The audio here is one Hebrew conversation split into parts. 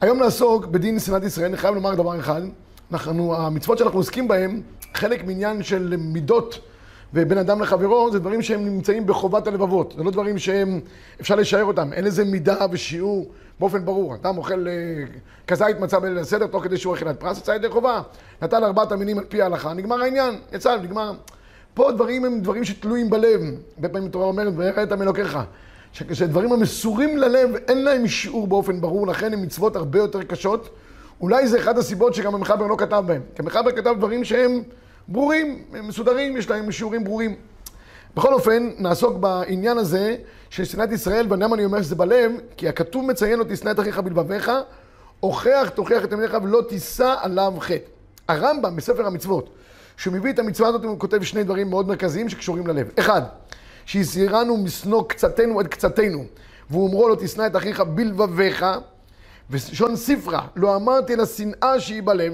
היום נעסוק בדין שנאת ישראל, אני חייב לומר דבר אחד, אנחנו, המצוות שאנחנו עוסקים בהן, חלק מעניין של מידות ובין אדם לחברו, זה דברים שהם נמצאים בחובת הלבבות, זה לא דברים שהם, אפשר לשער אותם, אין לזה מידה ושיעור באופן ברור. אדם אוכל אה, כזית מצה בליל הסדר, תוך כדי שהוא אכילת פרס, יצא ידי חובה, נטל ארבעת המינים על פי ההלכה, נגמר העניין, יצא, נגמר. פה דברים הם דברים שתלויים בלב, הרבה פעמים התורה אומרת, וירא את המלוקיך. שדברים המסורים ללב, אין להם שיעור באופן ברור, לכן הם מצוות הרבה יותר קשות. אולי זה אחת הסיבות שגם המחבר לא כתב בהם. כי המחבר כתב דברים שהם ברורים, הם מסודרים, יש להם שיעורים ברורים. בכל אופן, נעסוק בעניין הזה של שנאת ישראל, ולמה אני אומר שזה בלב? כי הכתוב מציין לו תשנא את אחיך בלבביך, הוכח תוכיח את אמניך ולא תישא עליו חטא. הרמב"ם בספר המצוות, שהוא מביא את המצווה הזאת, הוא כותב שני דברים מאוד מרכזיים שקשורים ללב. אחד, שהזהירנו משנוא קצתנו עד קצתנו, והוא אמרו לו תשנא את אחיך בלבביך, ושון ספרה, לא אמרתי לשנאה שהיא בלב.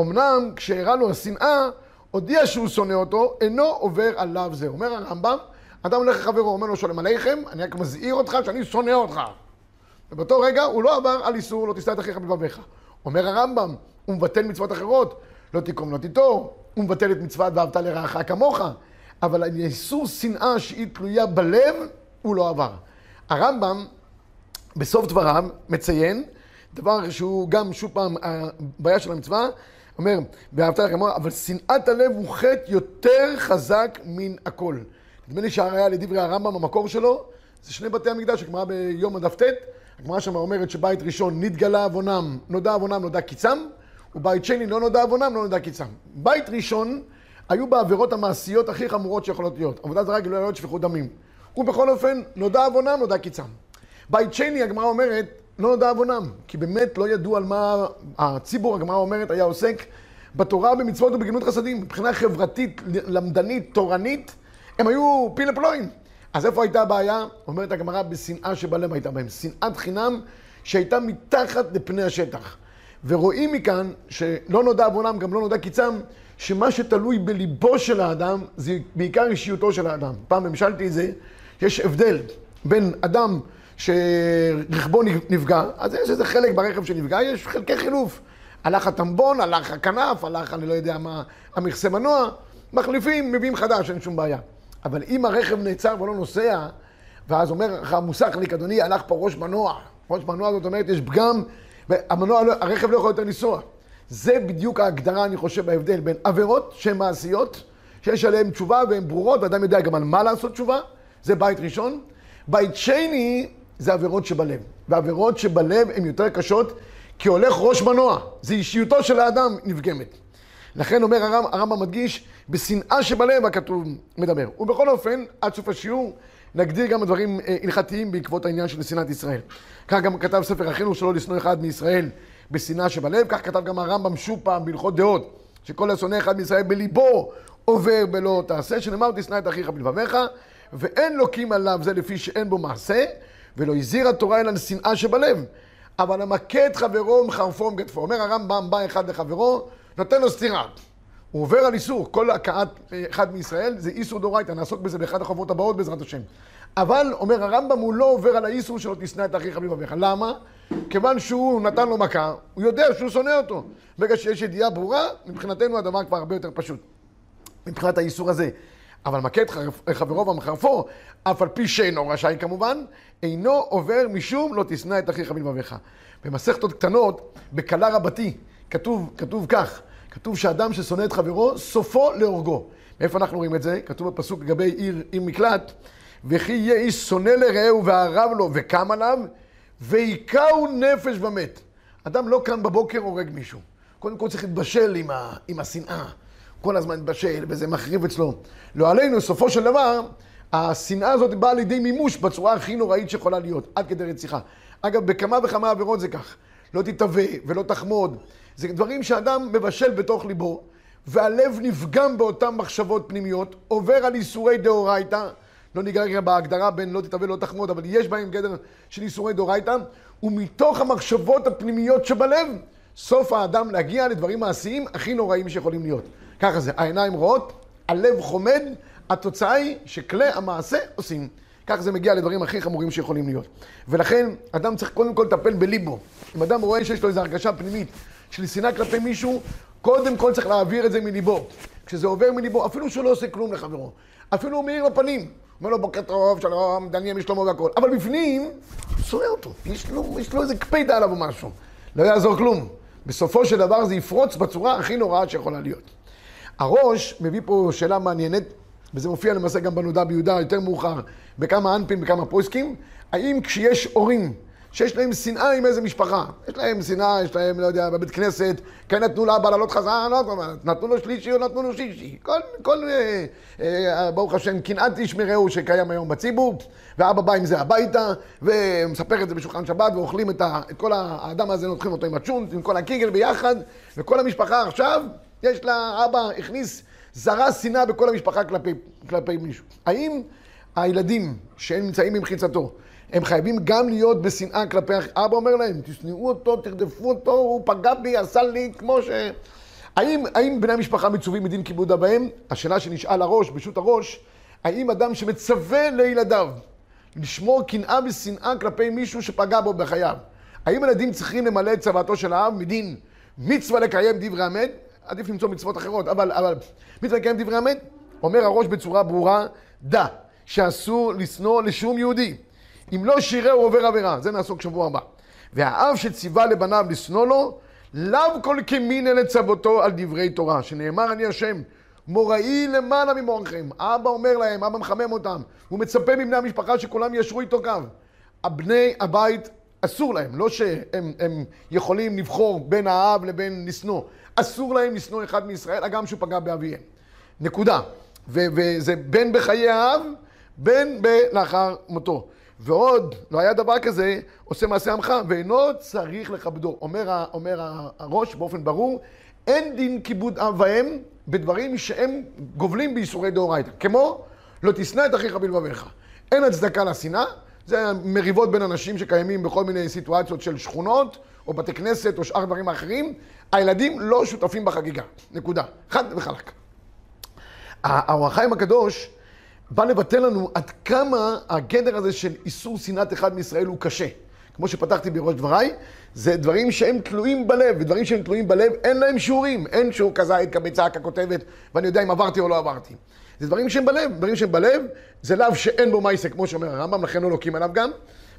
אמנם כשהראה לו השנאה, הודיע שהוא שונא אותו, אינו עובר עליו זה. אומר הרמב"ם, אדם הולך לחברו, אומר לו שלום עליכם, אני רק מזהיר אותך שאני שונא אותך. ובאותו רגע הוא לא עבר על איסור לא תשנא את אחיך בלבביך. אומר הרמב"ם, הוא מבטל מצוות אחרות, לא תקום לא תיטור, הוא מבטל את מצוות ואהבת לרעך כמוך, אבל איסור שנאה שהיא תלויה בלב, הוא לא עבר. הרמב"ם, בסוף דבריו, מציין דבר שהוא גם, שוב פעם, הבעיה של המצווה, אומר, ואהבת לכם, אבל שנאת הלב הוא חטא יותר חזק מן הכל. נדמה לי שהראיה לדברי הרמב"ם, המקור שלו, זה שני בתי המקדש, הגמרא ביום הדף ט', הגמרא שם אומרת שבית ראשון נתגלה עוונם, נודע עוונם, נודע קיצם, ובית שני לא נודע עוונם, לא נודע קיצם. בית ראשון, היו בעבירות המעשיות הכי חמורות שיכולות להיות. עבודת זרה גילוי עריות שפיכות דמים. ובכל אופן, נודע עוונם, נודע קיצם. בית שני, הגמרא אומרת, לא נודע עוונם, כי באמת לא ידעו על מה הציבור, הגמרא אומרת, היה עוסק בתורה, במצוות ובגנות חסדים. מבחינה חברתית, למדנית, תורנית, הם היו פילה פלואים. אז איפה הייתה הבעיה? אומרת הגמרא, בשנאה שבלב הייתה בהם. שנאת חינם שהייתה מתחת לפני השטח. ורואים מכאן שלא נודע עוונם, גם לא נודע קיצם, שמה שתלוי בליבו של האדם זה בעיקר אישיותו של האדם. פעם המשלתי את זה, יש הבדל בין אדם שרכבו נפגע, אז יש איזה חלק ברכב שנפגע, יש חלקי חילוף. הלך הטמבון, הלך הכנף, הלך אני לא יודע מה, המכסה מנוע, מחליפים, מביאים חדש, אין שום בעיה. אבל אם הרכב נעצר ולא נוסע, ואז אומר לך המוסכניק, אדוני, הלך פה ראש מנוע. ראש מנוע זאת אומרת, יש פגם, והמנוע, לא, הרכב לא יכול יותר לנסוע. זה בדיוק ההגדרה, אני חושב, בהבדל בין עבירות שהן מעשיות, שיש עליהן תשובה והן ברורות, ואדם יודע גם על מה לעשות תשובה, זה בית ראשון. בית שני, זה עבירות שבלב. ועבירות שבלב הן יותר קשות, כי הולך ראש מנוע. זה אישיותו של האדם נפגמת. לכן אומר הרמב"ם, הרמב"ם מדגיש, בשנאה שבלב הכתוב מדבר. ובכל אופן, עד סוף השיעור, נגדיר גם דברים הלכתיים בעקבות העניין של שנאת ישראל. כך גם כתב ספר אחינו שלא לשנוא אחד מישראל בשנאה שבלב, כך כתב גם הרמב"ם שוב פעם בהלכות דעות, שכל השונא אחד מישראל בליבו עובר בלא תעשה, שנאמר תשנא את אחיך בלבביך, ואין לוקים עליו זה לפי שאין בו מעשה, ולא הזהיר התורה אלא לשנאה שבלב. אבל המכה את חברו מחרפו ומגדפו. אומר הרמב"ם, בא אחד לחברו, נותן לו סטירה. הוא עובר על איסור, כל הכאת אחד מישראל זה איסור דורייתא, נעסוק בזה באחד החוברות הבאות בעזרת השם. אבל, אומר הרמב"ם, הוא לא עובר על האיסור שלו תשנא את אחיך בלבביך. למה? כיוון שהוא נתן לו מכה, הוא יודע שהוא שונא אותו. ברגע שיש ידיעה ברורה, מבחינתנו הדבר כבר הרבה יותר פשוט. מבחינת האיסור הזה. אבל מכה את חברו ומחרפו, אף על פי שאינו רשאי כמובן, אינו עובר משום לא תשנא את אחיך בלבביך. במסכתות קטנות, בקלה רבתי, כתוב, כתוב כך, כתוב שאדם ששונא את חברו, סופו להורגו. מאיפה אנחנו רואים את זה? כתוב בפסוק לגבי עיר, עיר מקלט, וכי יהיה איש שונא לרעהו והרב לו וקם עליו, והיכהו נפש ומת. אדם לא קם בבוקר הורג מישהו. קודם כל צריך להתבשל עם, ה, עם השנאה. כל הזמן מתבשל, וזה מחריב אצלו. לא עלינו, סופו של דבר, השנאה הזאת באה לידי מימוש בצורה הכי נוראית שיכולה להיות, עד כדי רציחה. אגב, בכמה וכמה עבירות זה כך. לא תתהווה ולא תחמוד. זה דברים שאדם מבשל בתוך ליבו, והלב נפגם באותן מחשבות פנימיות, עובר על איסורי דאורייתא, לא ניגע רגע בהגדרה בין לא תתהווה ולא תחמוד, אבל יש בהם גדר של איסורי דאורייתא, ומתוך המחשבות הפנימיות שבלב, סוף האדם להגיע לדברים מעשיים הכי נוראים שיכולים להיות. ככה זה, העיניים רואות, הלב חומד, התוצאה היא שכלי המעשה עושים. כך זה מגיע לדברים הכי חמורים שיכולים להיות. ולכן, אדם צריך קודם כל לטפל בליבו. אם אדם רואה שיש לו איזו הרגשה פנימית של שנאה כלפי מישהו, קודם כל צריך להעביר את זה מליבו. כשזה עובר מליבו, אפילו שהוא לא עושה כלום לחברו, אפילו הוא מאיר בפנים, אומר לו בוקר טוב, שלום, דניאל משלמה והכל, אבל בפנים, שונא אותו, יש לו, יש לו איזה קפידה עליו או משהו, לא יעזור כלום. בסופו של דבר זה יפרוץ בצורה הכי נוראה שיכולה להיות. הראש מביא פה שאלה מעניינת, וזה מופיע למעשה גם בנודע ביהודה יותר מאוחר, בכמה אנפין, בכמה פוסקים, האם כשיש הורים שיש להם שנאה עם איזה משפחה, יש להם שנאה, יש להם, לא יודע, בבית כנסת, כן נתנו לאבא לעלות חזרה, לא, נתנו לו שלישי או נתנו לו שישי, כל, כל אה, אה, ברוך השם, קנאת איש מרעהו שקיים היום בציבור, ואבא בא עם זה הביתה, ומספר את זה בשולחן שבת, ואוכלים את, ה, את כל האדם הזה, נותחים אותו עם הצ'ונט, עם כל הקיגל ביחד, וכל המשפחה עכשיו, יש לה, אבא הכניס, זרה שנאה בכל המשפחה כלפי, כלפי מישהו. האם הילדים שהם נמצאים במחיצתו, הם חייבים גם להיות בשנאה כלפי אבא אומר להם, תשנאו אותו, תרדפו אותו, הוא פגע בי, עשה לי כמו ש... האם, האם בני המשפחה מצווים מדין כיבוד אביהם? השאלה שנשאל הראש, ברשות הראש, האם אדם שמצווה לילדיו לשמור קנאה ושנאה כלפי מישהו שפגע בו בחייו, האם ילדים צריכים למלא את צוואתו של האב מדין מצווה לקיים דברי אמת? עדיף למצוא מצוות אחרות, אבל, אבל מצווה לקיים דברי אמת? אומר הראש בצורה ברורה, דע שאסור לשנוא לשום יהודי. אם לא שירה הוא עובר עבירה, זה נעסוק שבוע הבא. והאב שציווה לבניו לשנוא לו, לאו כל כמינא לצוותו על דברי תורה, שנאמר אני השם, מוראי למעלה ממורכם. אבא אומר להם, אבא מחמם אותם, הוא מצפה מבני המשפחה שכולם ישרו איתו קו. הבני הבית אסור להם, לא שהם יכולים לבחור בין האב לבין לשנוא. אסור להם לשנוא אחד מישראל, הגם שהוא פגע באביהם. נקודה. וזה בין בחיי האב, בין לאחר מותו. ועוד, לא היה דבר כזה, עושה מעשה עמך, ואינו צריך לכבדו. אומר, אומר הראש באופן ברור, אין דין כיבוד אב ואם בדברים שהם גובלים בייסורי דאורייתא. כמו, לא תשנא את אחיך בלבביך. אין הצדקה לשנאה, זה מריבות בין אנשים שקיימים בכל מיני סיטואציות של שכונות, או בתי כנסת, או שאר דברים אחרים. הילדים לא שותפים בחגיגה. נקודה. חד וחלק. האור החיים הקדוש, בא לבטא לנו עד כמה הגדר הזה של איסור שנאת אחד מישראל הוא קשה. כמו שפתחתי בראש דבריי, זה דברים שהם תלויים בלב, ודברים שהם תלויים בלב, אין להם שיעורים. אין שיעור כזית כביצה ככותבת, ואני יודע אם עברתי או לא עברתי. זה דברים שהם בלב, דברים שהם בלב, זה לאו שאין בו מייסה, כמו שאומר הרמב"ם, לכן לא לוקים עליו גם.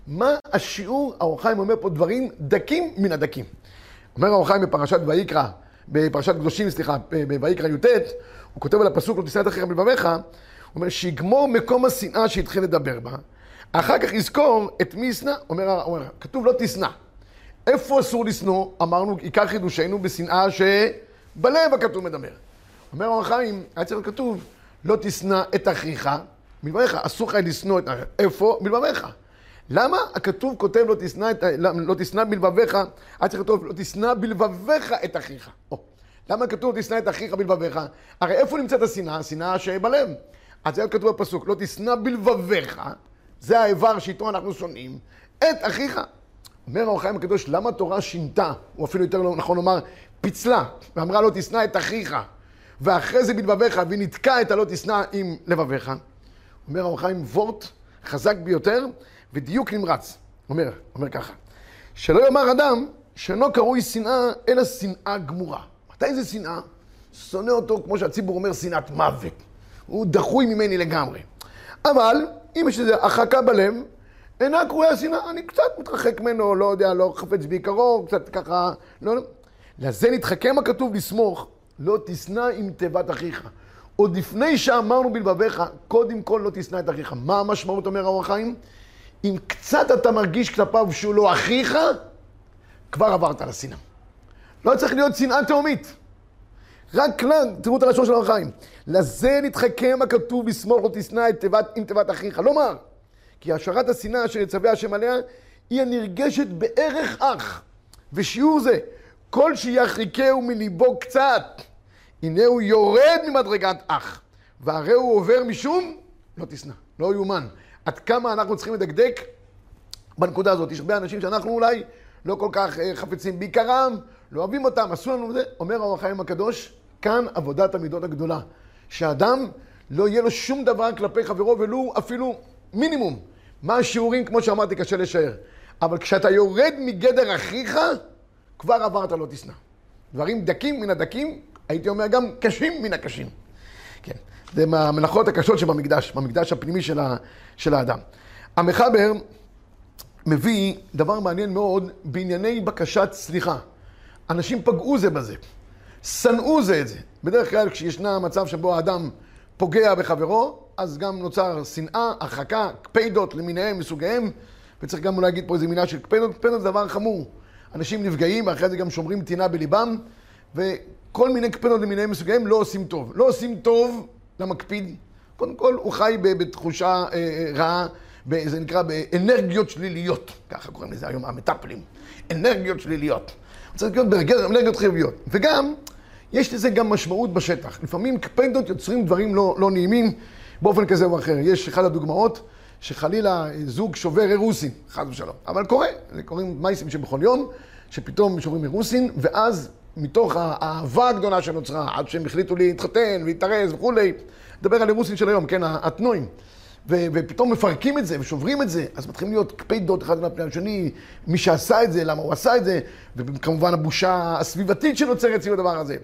מה השיעור, האור אומר פה דברים דקים מן הדקים. אומר האור בפרשת ויקרא, בפרשת קדושים, סליחה, בויקרא י"ט, הוא כותב על הפסוק לא תשנא את אחיך בלבביך, הוא אומר שיגמור מקום השנאה שהתחיל לדבר בה, אחר כך יזכור את מי ישנא, אומר, אומר, כתוב לא תשנא. איפה אסור לשנוא? אמרנו, עיקר חידושנו בשנאה שבלב הכתוב מדבר. אומר אור החיים, היה צריך כתוב, לא תשנא את אחיך מלבביך, אסור לך לשנוא את אחיך. איפה? מלבביך. למה הכתוב כותב לא תשנא, את, לא תשנא בלבביך, היה צריך לכתוב לא תשנא בלבביך את אחיך. או, למה כתוב תשנא את אחיך בלבביך? הרי איפה נמצאת השנאה? השנאה שבלב. אז זה כתוב בפסוק, לא תשנא בלבביך, זה האיבר שאיתו אנחנו שונאים, את אחיך. אומר האור החיים הקדוש, למה התורה שינתה, או אפילו יותר לא נכון לומר, פיצלה, ואמרה לא תשנא את אחיך, ואחרי זה בלבביך, והיא נתקעה את הלא תשנא עם לבביך. אומר האור החיים וורט חזק ביותר, ודיוק נמרץ. אומר, אומר ככה, שלא יאמר אדם שאינו קרוי שנאה, אלא שנאה גמורה. מתי זה שנאה? שונא אותו, כמו שהציבור אומר, שנאת מוות. הוא דחוי ממני לגמרי. אבל, אם יש איזו הרחקה בלב, אינה קרויה שנאה, אני קצת מתרחק ממנו, לא יודע, לא חפץ בעיקרו, קצת ככה, לא, לא. לזה נתחכם הכתוב לסמוך, לא תשנא עם תיבת אחיך. עוד לפני שאמרנו בלבביך, קודם כל לא תשנא את אחיך. מה המשמעות, אומר האור החיים? אם קצת אתה מרגיש כלפיו שהוא לא אחיך, כבר עברת לשנאה. לא צריך להיות שנאה תהומית. רק כלל, תראו את הלשון של האור החיים. לזה נתחכם הכתוב לסמוך לא תשנא את תיבת, עם תיבת אחיך. לומר, כי השערת השנאה אשר יצווה השם עליה, היא הנרגשת בערך אח. ושיעור זה, כל שיחריקהו מליבו קצת, הנה הוא יורד ממדרגת אח. והרי הוא עובר משום, לא תשנא, לא יאומן. עד כמה אנחנו צריכים לדקדק בנקודה הזאת. יש הרבה אנשים שאנחנו אולי לא כל כך אה, חפצים בעיקרם, לא אוהבים אותם, עשו לנו זה. אומר האור החיים הקדוש, כאן עבודת המידות הגדולה. שאדם לא יהיה לו שום דבר כלפי חברו, ולו אפילו מינימום. מה השיעורים, כמו שאמרתי, קשה לשער. אבל כשאתה יורד מגדר אחיך, כבר עברת לא תשנא. דברים דקים מן הדקים, הייתי אומר גם קשים מן הקשים. כן, זה מהמלאכות הקשות שבמקדש, במקדש הפנימי של, ה, של האדם. המחבר מביא דבר מעניין מאוד בענייני בקשת סליחה. אנשים פגעו זה בזה, שנאו זה את זה. בדרך כלל כשישנה מצב שבו האדם פוגע בחברו, אז גם נוצר שנאה, הרחקה, קפידות למיניהם, מסוגיהם, וצריך גם להגיד פה איזה מילה של קפידות, קפידות זה דבר חמור. אנשים נפגעים, ואחרי זה גם שומרים טינה בליבם, וכל מיני קפידות למיניהם מסוגיהם לא עושים טוב. לא עושים טוב למקפיד. קודם כל, הוא חי בתחושה אה, אה, רעה, זה נקרא באנרגיות שליליות, ככה קוראים לזה היום המטפלים. אנרגיות שליליות. צריך להיות באנרגיות חיוביות. וגם, יש לזה גם משמעות בשטח. לפעמים קפדות יוצרים דברים לא, לא נעימים באופן כזה או אחר. יש אחת הדוגמאות שחלילה זוג שובר אירוסין, חס ושלום. אבל קורה, זה קוראים מייסים שבכל יום, שפתאום שוברים אירוסין, ואז מתוך האהבה הגדולה שנוצרה, עד שהם החליטו להתחתן, להתארז וכולי, נדבר על אירוסין של היום, כן, התנועים. ו- ופתאום מפרקים את זה ושוברים את זה, אז מתחילים להיות קפידות אחד מהפני השני, מי שעשה את זה, למה הוא עשה את זה, וכמובן הבושה הסביבתית שנוצרת סביב הדבר הזה.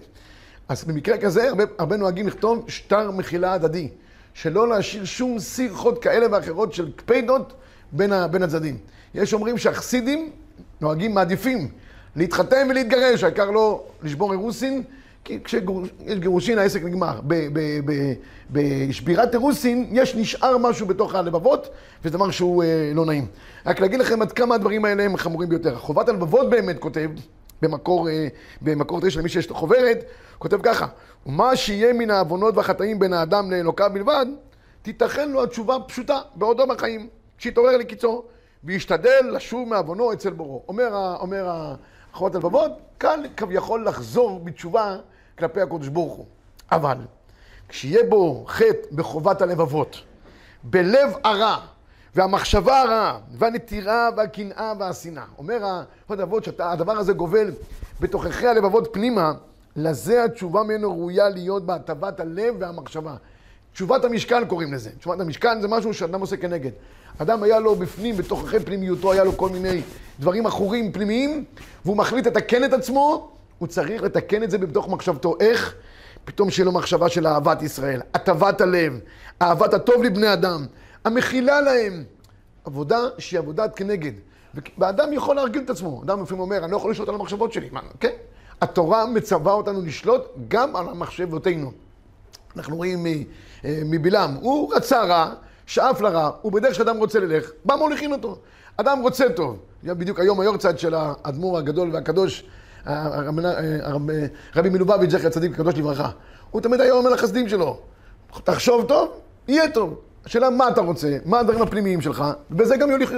אז במקרה כזה, הרבה, הרבה נוהגים לכתוב שטר מחילה הדדי, שלא להשאיר שום סירחות כאלה ואחרות של קפידות בין, ה, בין הצדדים. יש אומרים שהחסידים נוהגים, מעדיפים להתחתן ולהתגרש, העיקר לא לשבור אירוסין, כי כשיש גירושין העסק נגמר. בשבירת אירוסין יש נשאר משהו בתוך הלבבות, וזה דבר שהוא אה, לא נעים. רק להגיד לכם עד כמה הדברים האלה הם חמורים ביותר. חובת הלבבות באמת כותב, במקור, אה, במקור תשע למי שיש לו חוברת, כותב ככה, ומה שיהיה מן העוונות והחטאים בין האדם לאלוקיו בלבד, תיתכן לו התשובה פשוטה בעודו בחיים, כשיתעורר לקיצו, וישתדל לשוב מעוונו אצל בורו. אומר, אומר חובת הלבבות, קל כביכול לחזור בתשובה כלפי הקדוש ברוך הוא. אבל כשיהיה בו חטא בחובת הלבבות, בלב הרע, והמחשבה הרעה, והנטירה, והקנאה, והשנאה. אומר הלבבות שהדבר הזה גובל בתוככי הלבבות פנימה, לזה התשובה ממנו ראויה להיות בהטבת הלב והמחשבה. תשובת המשכן קוראים לזה. תשובת המשכן זה משהו שאדם עושה כנגד. אדם היה לו בפנים, בתוככי פנימיותו, היה לו כל מיני דברים עכורים פנימיים, והוא מחליט לתקן את עצמו, הוא צריך לתקן את זה בתוך מחשבתו. איך? פתאום שיהיה לו מחשבה של אהבת ישראל, הטבת הלב, אהבת הטוב לבני אדם, המכילה להם. עבודה שהיא עבודת כנגד. ואדם יכול להרגיל את עצמו. אדם לפעמים אומר, אני לא יכול לשלוט על המחשבות שלי. מה, כן? התורה מצווה אותנו לשלוט גם על מחשבותינו. אנחנו רואים אה, מבלעם, הוא רצה רע, שאף לרע, הוא בדרך שאדם רוצה ללך, בא מוליכין אותו. אדם רוצה טוב. בדיוק היום היורצייט של האדמו"ר הגדול והקדוש, רבי מלובביץ', זכר צדיק וקדוש לברכה. הוא תמיד היה אומר לחסדים שלו, תחשוב טוב, יהיה טוב. השאלה מה אתה רוצה, מה הדברים הפנימיים שלך, וזה גם יוליך,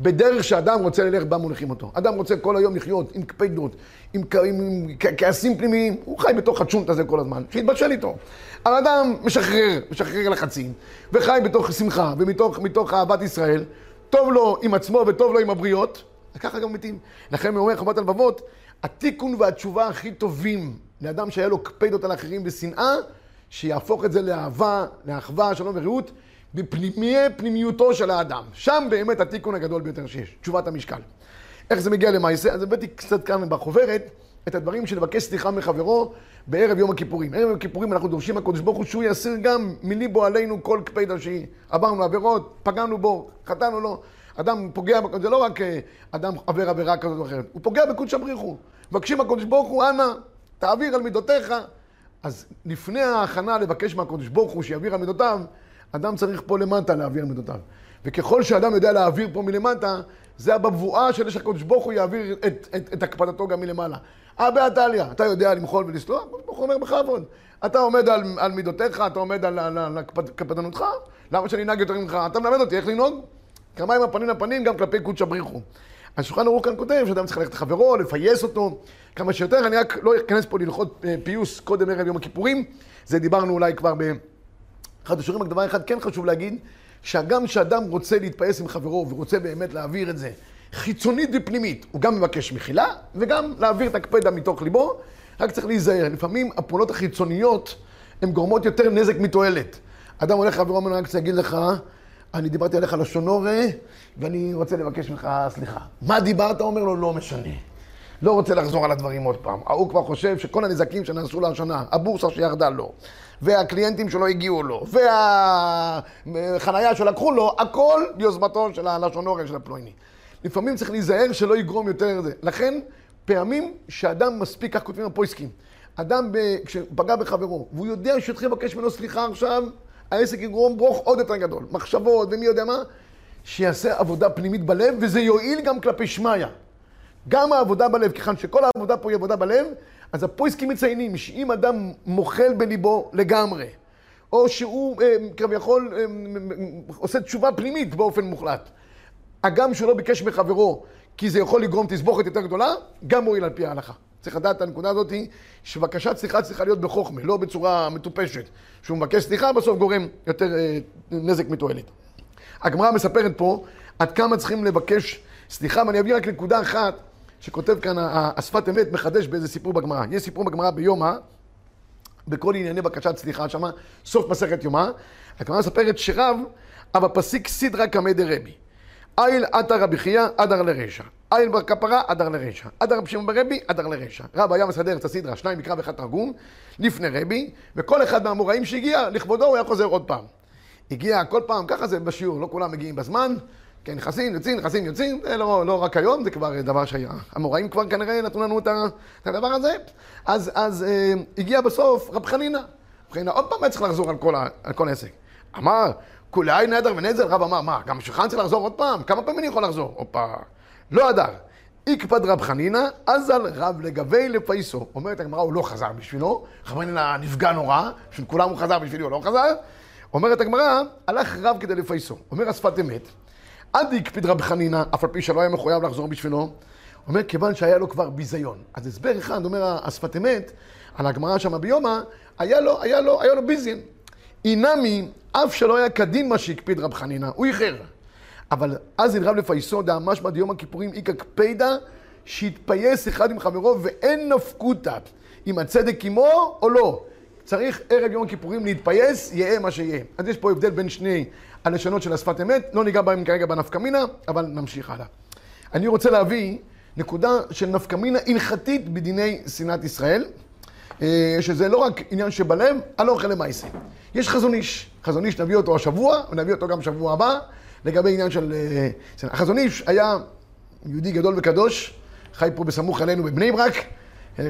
בדרך שאדם רוצה ללך, בה מוליכים אותו. אדם רוצה כל היום לחיות עם קפידות, עם, עם, עם כעסים פנימיים, הוא חי בתוך הצ'ונט הזה כל הזמן, שיתבשל איתו. האדם משחרר, משחרר לחצים, וחי בתוך שמחה ומתוך אהבת ישראל, טוב לו עם עצמו וטוב לו עם הבריות, וככה גם מתים. לכן הוא אומר חובת הלבבות, התיקון והתשובה הכי טובים לאדם שהיה לו קפידות על אחרים ושנאה, שיהפוך את זה לאהבה, לאחווה, שלום ורעות, בפנימי פנימיותו של האדם. שם באמת התיקון הגדול ביותר שיש, תשובת המשקל. איך זה מגיע למעשה? אז הבאתי קצת כאן בחוברת את הדברים של לבקש סליחה מחברו בערב יום הכיפורים. ערב יום הכיפורים אנחנו דורשים מהקדוש ברוך הוא שהוא יסיר גם מליבו עלינו כל קפידה שהיא. עברנו עבירות, פגענו בו, חטאנו לו. אדם פוגע, זה לא רק אה, אדם עבר עבירה כזאת או אחרת, הוא פוגע בקודש הבריחו. מבקשים מהקדוש ברוך הוא, אנא, תעביר על מידותיך. אז לפני ההכנה לבקש מהקדוש ברוך הוא שיעביר על מידותיו, אדם צריך פה למטה להעביר על מידותיו. וככל שאדם יודע להעביר פה מלמטה, זה הבבואה של שהקדוש ברוך הוא יעביר את, את, את הקפדתו גם מלמעלה. אה, בעתליה, אתה יודע למחול ולסלוח? הקדוש ברוך הוא אומר בכבוד. אתה עומד על, על מידותיך, אתה עומד על, על, על קפדנותך, למה שאני אנהג יותר ממך? אתה מלמד אותי איך לנהוג? כמה עם הפנים לפנים גם כלפי קודש הבריחו. אז שולחן ערוך כאן כותב שאדם צריך ללכת לחברו, לפייס אותו כמה שיותר. אני רק לא אכנס פה להלכות אה, פיוס קודם ערב יום הכיפורים. זה דיברנו אולי כבר באחד השיעורים, רק דבר אחד כן חשוב להגיד, שגם כשאדם רוצה להתפייס עם חברו ורוצה באמת להעביר את זה חיצונית ופנימית, הוא גם מבקש מחילה וגם להעביר את הקפדה מתוך ליבו, רק צריך להיזהר. לפעמים הפעולות החיצוניות הן גורמות יותר נזק מתועלת. אדם הולך לחברו, אומר, רק רוצה להגיד לך, אני דיברתי עליך לשון הורה, ואני רוצה לבקש ממך סליחה. מה דיברת? אומר לו, לא משנה. לא רוצה לחזור על הדברים עוד פעם. ההוא כבר חושב שכל הנזקים שנעשו לו השנה, הבורסה שירדה לו, והקליינטים שלא הגיעו לו, והחנייה שלקחו לו, הכל ביוזמתו של הלשון הורה של הפלויני. לפעמים צריך להיזהר שלא יגרום יותר זה. לכן, פעמים שאדם מספיק, כך כותבים הפויסקים, אדם כשפגע בחברו, והוא יודע שהוא יתחיל לבקש ממנו סליחה עכשיו, העסק יגרום ברוך עוד יותר גדול. מחשבות ומי יודע מה, שיעשה עבודה פנימית בלב, וזה יועיל גם כלפי שמיא. גם העבודה בלב, כיוון שכל העבודה פה היא עבודה בלב, אז הפויסקים מציינים שאם אדם מוחל בליבו לגמרי, או שהוא אה, כביכול אה, עושה תשובה פנימית באופן מוחלט, הגם שהוא לא ביקש מחברו, כי זה יכול לגרום תסבוכת יותר גדולה, גם מועיל על פי ההלכה. צריך לדעת את הנקודה הזאת, שבקשת סליחה צריכה להיות בחוכמה, לא בצורה מטופשת. שהוא מבקש סליחה, בסוף גורם יותר אה, נזק מתועלת. הגמרא מספרת פה עד כמה צריכים לבקש סליחה, ואני אביא רק נקודה אחת שכותב כאן השפת אמת, מחדש באיזה סיפור בגמרא. יש סיפור בגמרא ביומא, בכל ענייני בקשת סליחה שמה, סוף מסכת יומא. הגמרא מספרת שרב, אבל פסיק סדרה קמא דרבי. איל עטר רבי חייא, עדר לרשע. איל בר כפרה, עדר לרשע. עדר רבי שמעון ברבי, עדר לרשע. רב היה מסדר את הסדרה, שניים מקרא ואחד תרגום, לפני רבי, וכל אחד מהאמוראים שהגיע, לכבודו הוא היה חוזר עוד פעם. הגיע כל פעם, ככה זה בשיעור, לא כולם מגיעים בזמן, כן, נכנסים, יוצאים, נכנסים, יוצאים, זה לא, לא רק היום, זה כבר דבר שהיה. המוראים כבר כנראה נתנו לנו את הדבר הזה. אז, אז אה, הגיע בסוף רב חנינא. רב חנינא עוד פעם היה צריך לחזור על כל, על כל העסק. אמר, כולי נדר ונזל, רב אמר, מה, גם שולחן צריך לחזור עוד פעם? כמה פעמים אני יכול לחזור? הופה. לא הדר. איקפד רב חנינא, אזל רב לגבי לפייסו. אומרת הגמרא, הוא לא חזר בשבילו, רב חנינא נפגע נורא, בשביל כולם הוא חזר, בשבילי הוא לא חזר. אומרת הגמרא, הלך רב כדי לפייסו. אומר השפת אמת, עד הקפיד רב חנינא, אף על פי שלא היה מחויב לחזור בשבילו. אומר, כיוון שהיה לו כבר ביזיון. אז הסבר אחד, אומר השפת אמת, על הגמרא שם ביומא, היה לו, היה לו, היה לו ביזיין. אינמי, אף שלא היה כדין מה שהקפיד רב חנינא, הוא איחר. אבל אז אין רב לפייסו דא משמע דיום הכיפורים איכא קפידא, שיתפייס אחד עם חברו ואין נפקותא, אם הצדק עמו או לא. צריך ערב יום הכיפורים להתפייס, יהיה מה שיהיה. אז יש פה הבדל בין שני הלשונות של השפת אמת, לא ניגע בהם כרגע בנפקמינה, אבל נמשיך הלאה. אני רוצה להביא נקודה של נפקמינה הלכתית בדיני שנאת ישראל, שזה לא רק עניין שבלב, הלא אוכל למעשה. יש חזון איש, חזון איש נביא אותו השבוע, ונביא אותו גם שבוע הבא, לגבי עניין של... אה, החזון איש היה יהודי גדול וקדוש, חי פה בסמוך אלינו בבני ברק, אה,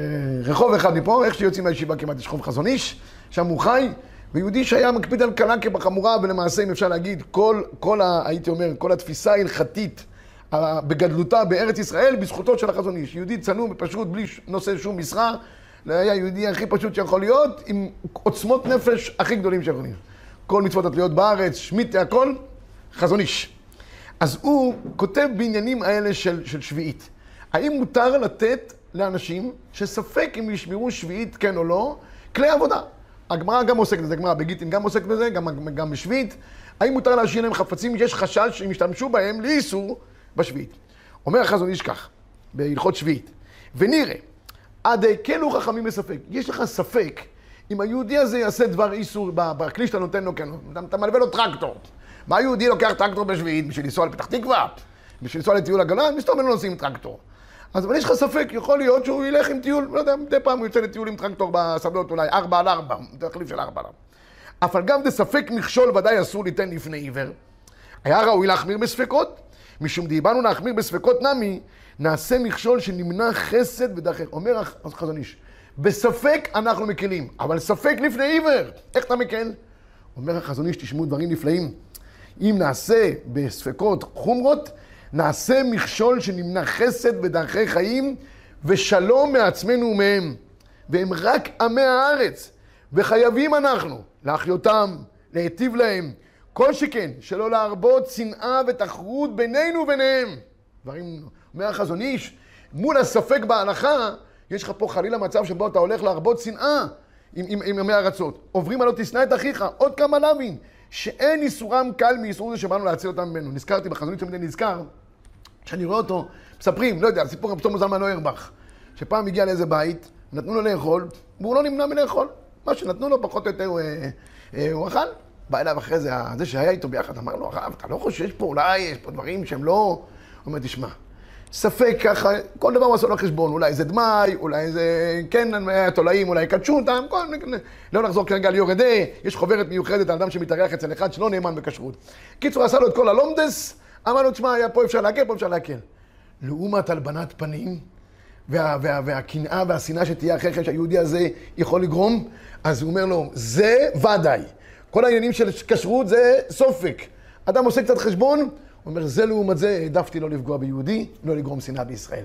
רחוב אחד מפה, איך שיוצאים מהישיבה כמעט יש רחוב חזון איש, שם הוא חי, ויהודי שהיה מקפיד על קלה כבחמורה, ולמעשה, אם אפשר להגיד, כל, כל ה, הייתי אומר, כל התפיסה ההלכתית בגדלותה בארץ ישראל, בזכותו של החזון איש. יהודי צנום ופשוט, בלי נושא שום משרה, היה היהודי הכי פשוט שיכול להיות, עם עוצמות נפש הכי גדולים שיכולים. כל מצוות התלויות בארץ, שמיטה, הכל, חזון איש. אז הוא כותב בעניינים האלה של, של שביעית. האם מותר לתת לאנשים שספק אם ישמרו שביעית כן או לא, כלי עבודה? הגמרא גם עוסקת בזה, הגמרא בגיטין גם עוסקת בזה, גם, גם בשביעית. האם מותר להשאיר להם חפצים? יש חשש שהם ישתמשו בהם לאיסור בשביעית. אומר החזון איש כך, בהלכות שביעית, ונראה, עד הקלו חכמים בספק. יש לך ספק אם היהודי הזה יעשה דבר איסור בכלי שאתה נותן לו, כן, אתה מלווה לו טרקטור. מה היהודי לוקח טרקטור בשביעית בשביל לנסוע לפתח תקווה? בשביל לנסוע לטיול הגולן? מסתובב לא נוסעים טרקטור. אז אבל יש לך ספק, יכול להיות שהוא ילך עם טיול, לא יודע, מדי פעם הוא יוצא לטיול עם טרקטור בשדות אולי, ארבע על ארבע, תחליף של ארבע על ארבע. אף על גב דספק מכשול ודאי אסור ליתן לפני עיוור. היה ראוי להחמיר בספקות, משום דיברנו להחמיר בספקות נמי, נעשה מכשול שנמנע חסד ודחר. אומר החזון איש, בספק אנחנו מקלים, אבל ספק לפני עיוור, איך אתה מקל? אומר החזון איש, תשמעו דברים נפלאים. אם נעשה בספקות חומרות, נעשה מכשול שנמנע חסד ודרכי חיים ושלום מעצמנו ומהם. והם רק עמי הארץ, וחייבים אנחנו להחיותם, להיטיב להם, כל שכן, שלא להרבות שנאה ותחרות בינינו וביניהם. דברים, אומר החזון איש, מול הספק בהלכה, יש לך פה חלילה מצב שבו אתה הולך להרבות שנאה עם, עם, עם עמי ארצות. עוברים עליו תשנא את אחיך, עוד כמה לאווין, שאין איסורם קל מאיסור זה שבאנו להציל אותם ממנו. נזכרתי בחזון איש תמיד נזכר, כשאני רואה אותו, מספרים, לא יודע, סיפור שלמה זלמן אוירבך, שפעם הגיע לאיזה בית, נתנו לו לאכול, והוא לא נמנע מלאכול. מה שנתנו לו, פחות או יותר, הוא, אה, אה, הוא אכל. בא אליו אחרי זה, זה שהיה איתו ביחד, אמר לו, הרב, אתה לא חושש פה, אולי יש פה דברים שהם לא... הוא אומר, תשמע, ספק ככה, כל דבר הוא עשו לו חשבון, אולי זה דמאי, אולי זה כן תולעים, אולי קדשו אותם, כל... לא נחזור כרגע ליורדה, יש חוברת מיוחדת על אדם שמתארח אצל אחד שלא נאמן בכשרות. קיצור, עשה לו את כל הלומדס, אמר לו, תשמע, פה אפשר להקל, פה אפשר להקל. לעומת הלבנת פנים, וה, וה, והקנאה והשנאה שתהיה אחרי כן שהיהודי הזה יכול לגרום, אז הוא אומר לו, זה ודאי. כל העניינים של כשרות זה סופק. אדם עושה קצת חשבון, אומר, זה לעומת זה, העדפתי לא לפגוע ביהודי, לא לגרום שנאה בישראל.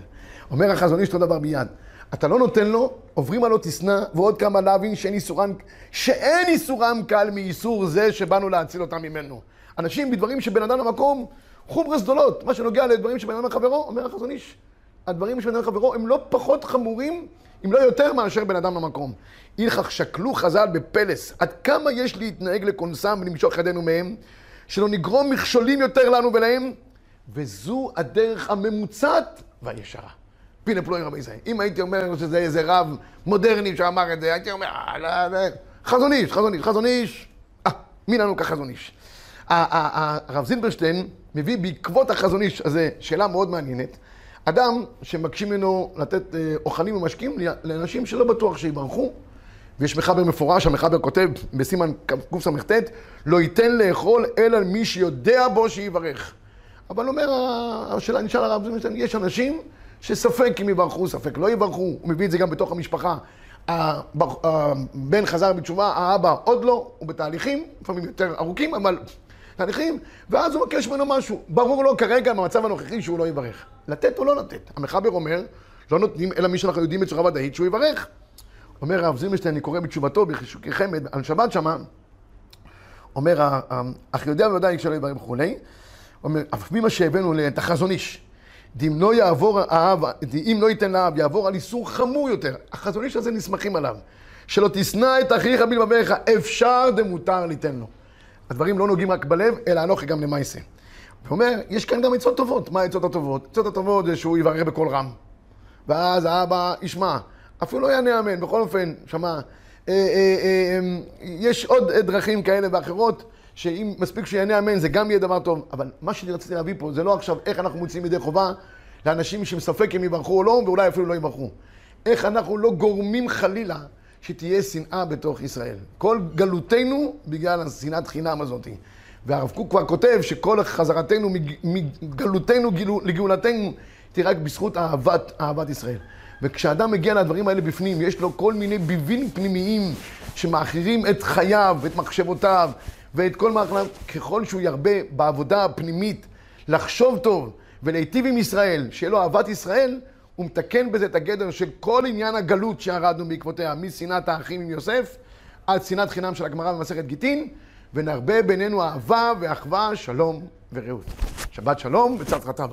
אומר החזון איש אותו דבר ביד. אתה לא נותן לו, עוברים עלו תשנא, ועוד כמה להבין שאין איסורם, שאין איסורם קל מאיסור זה שבאנו להציל אותם ממנו. אנשים בדברים שבן אדם למקום, חומרס גדולות. מה שנוגע לדברים שבן אדם לחברו, אומר החזון איש. הדברים שבן אדם לחברו הם לא פחות חמורים, אם לא יותר מאשר בן אדם למקום. הלכך שקלו חז"ל בפלס, עד כמה יש להתנהג לקונסם ולמשוך ידינו מהם, שלא נגרום מכשולים יותר לנו ולהם, וזו הדרך הממוצעת והישרה. פינה פלואי רבי ישראל. אם הייתי אומר שזה איזה רב מודרני שאמר את זה, הייתי אומר, אה, חזון איש, חזון איש, חזון איש, אה, מי לנו כחזון איש. הרב זילברשטיין מביא בעקבות החזון איש הזה שאלה מאוד מעניינת. אדם שמקשים ממנו לתת אה, אוכלים ומשקים לאנשים שלא בטוח שיברכו, ויש מחבר מפורש, המחבר כותב בסימן קס"ט, לא ייתן לאכול אלא מי שיודע בו שיברך. אבל אומר, השאלה נשאל הרב, יש אנשים שספק אם יברכו, ספק לא יברכו, הוא מביא את זה גם בתוך המשפחה. הבן חזר בתשובה, האבא עוד לא, הוא בתהליכים, לפעמים יותר ארוכים, אבל תהליכים, ואז הוא מבקש ממנו משהו. ברור לו כרגע, במצב הנוכחי, שהוא לא יברך. לתת או לא לתת? המחבר אומר, לא נותנים אלא מי שאנחנו יודעים בצורה ודאית שהוא יברך. אומר הרב זילמשטיין, אני קורא בתשובתו בחישוקי חמד, על שבת שמה, אומר, אך יודע בוודאי שלא יברך וכולי, אומר, אף ממה שהבאנו את החזון איש, אם לא יעבור האב, אם לא ייתן לאב, יעבור על איסור חמור יותר. החזון איש הזה נסמכים עליו. שלא תשנא את אחיך בלבביך, אפשר דמותר ליתן לו. הדברים לא נוגעים רק בלב, אלא אנוכי גם למעשה. הוא אומר, יש כאן גם עצות טובות. מה העצות הטובות? העצות הטובות זה שהוא יברר בקול רם. ואז האבא ישמע. אפילו לא יענה אמן, בכל אופן, שמע. אה, אה, אה, יש עוד דרכים כאלה ואחרות, שאם מספיק שיענה אמן זה גם יהיה דבר טוב. אבל מה שאני רציתי להביא פה זה לא עכשיו איך אנחנו מוצאים ידי חובה לאנשים שמספק אם יברכו או לא, ואולי אפילו לא יברכו. איך אנחנו לא גורמים חלילה שתהיה שנאה בתוך ישראל. כל גלותנו בגלל השנאת חינם הזאת. והרב קוק כבר כותב שכל חזרתנו מגלותנו לגאולתנו תהיה רק בזכות אהבת, אהבת ישראל. וכשאדם מגיע לדברים האלה בפנים, יש לו כל מיני ביבים פנימיים שמאחרים את חייו, את מחשבותיו ואת כל מערכיו, ככל שהוא ירבה בעבודה הפנימית לחשוב טוב ולהיטיב עם ישראל, שיהיה לו אהבת ישראל, הוא מתקן בזה את הגדר של כל עניין הגלות שירדנו בעקבותיה, משנאת האחים עם יוסף, עד שנאת חינם של הגמרא במסכת גיטין, ונרבה בינינו אהבה ואחווה, שלום ורעות. שבת שלום וצד חטא.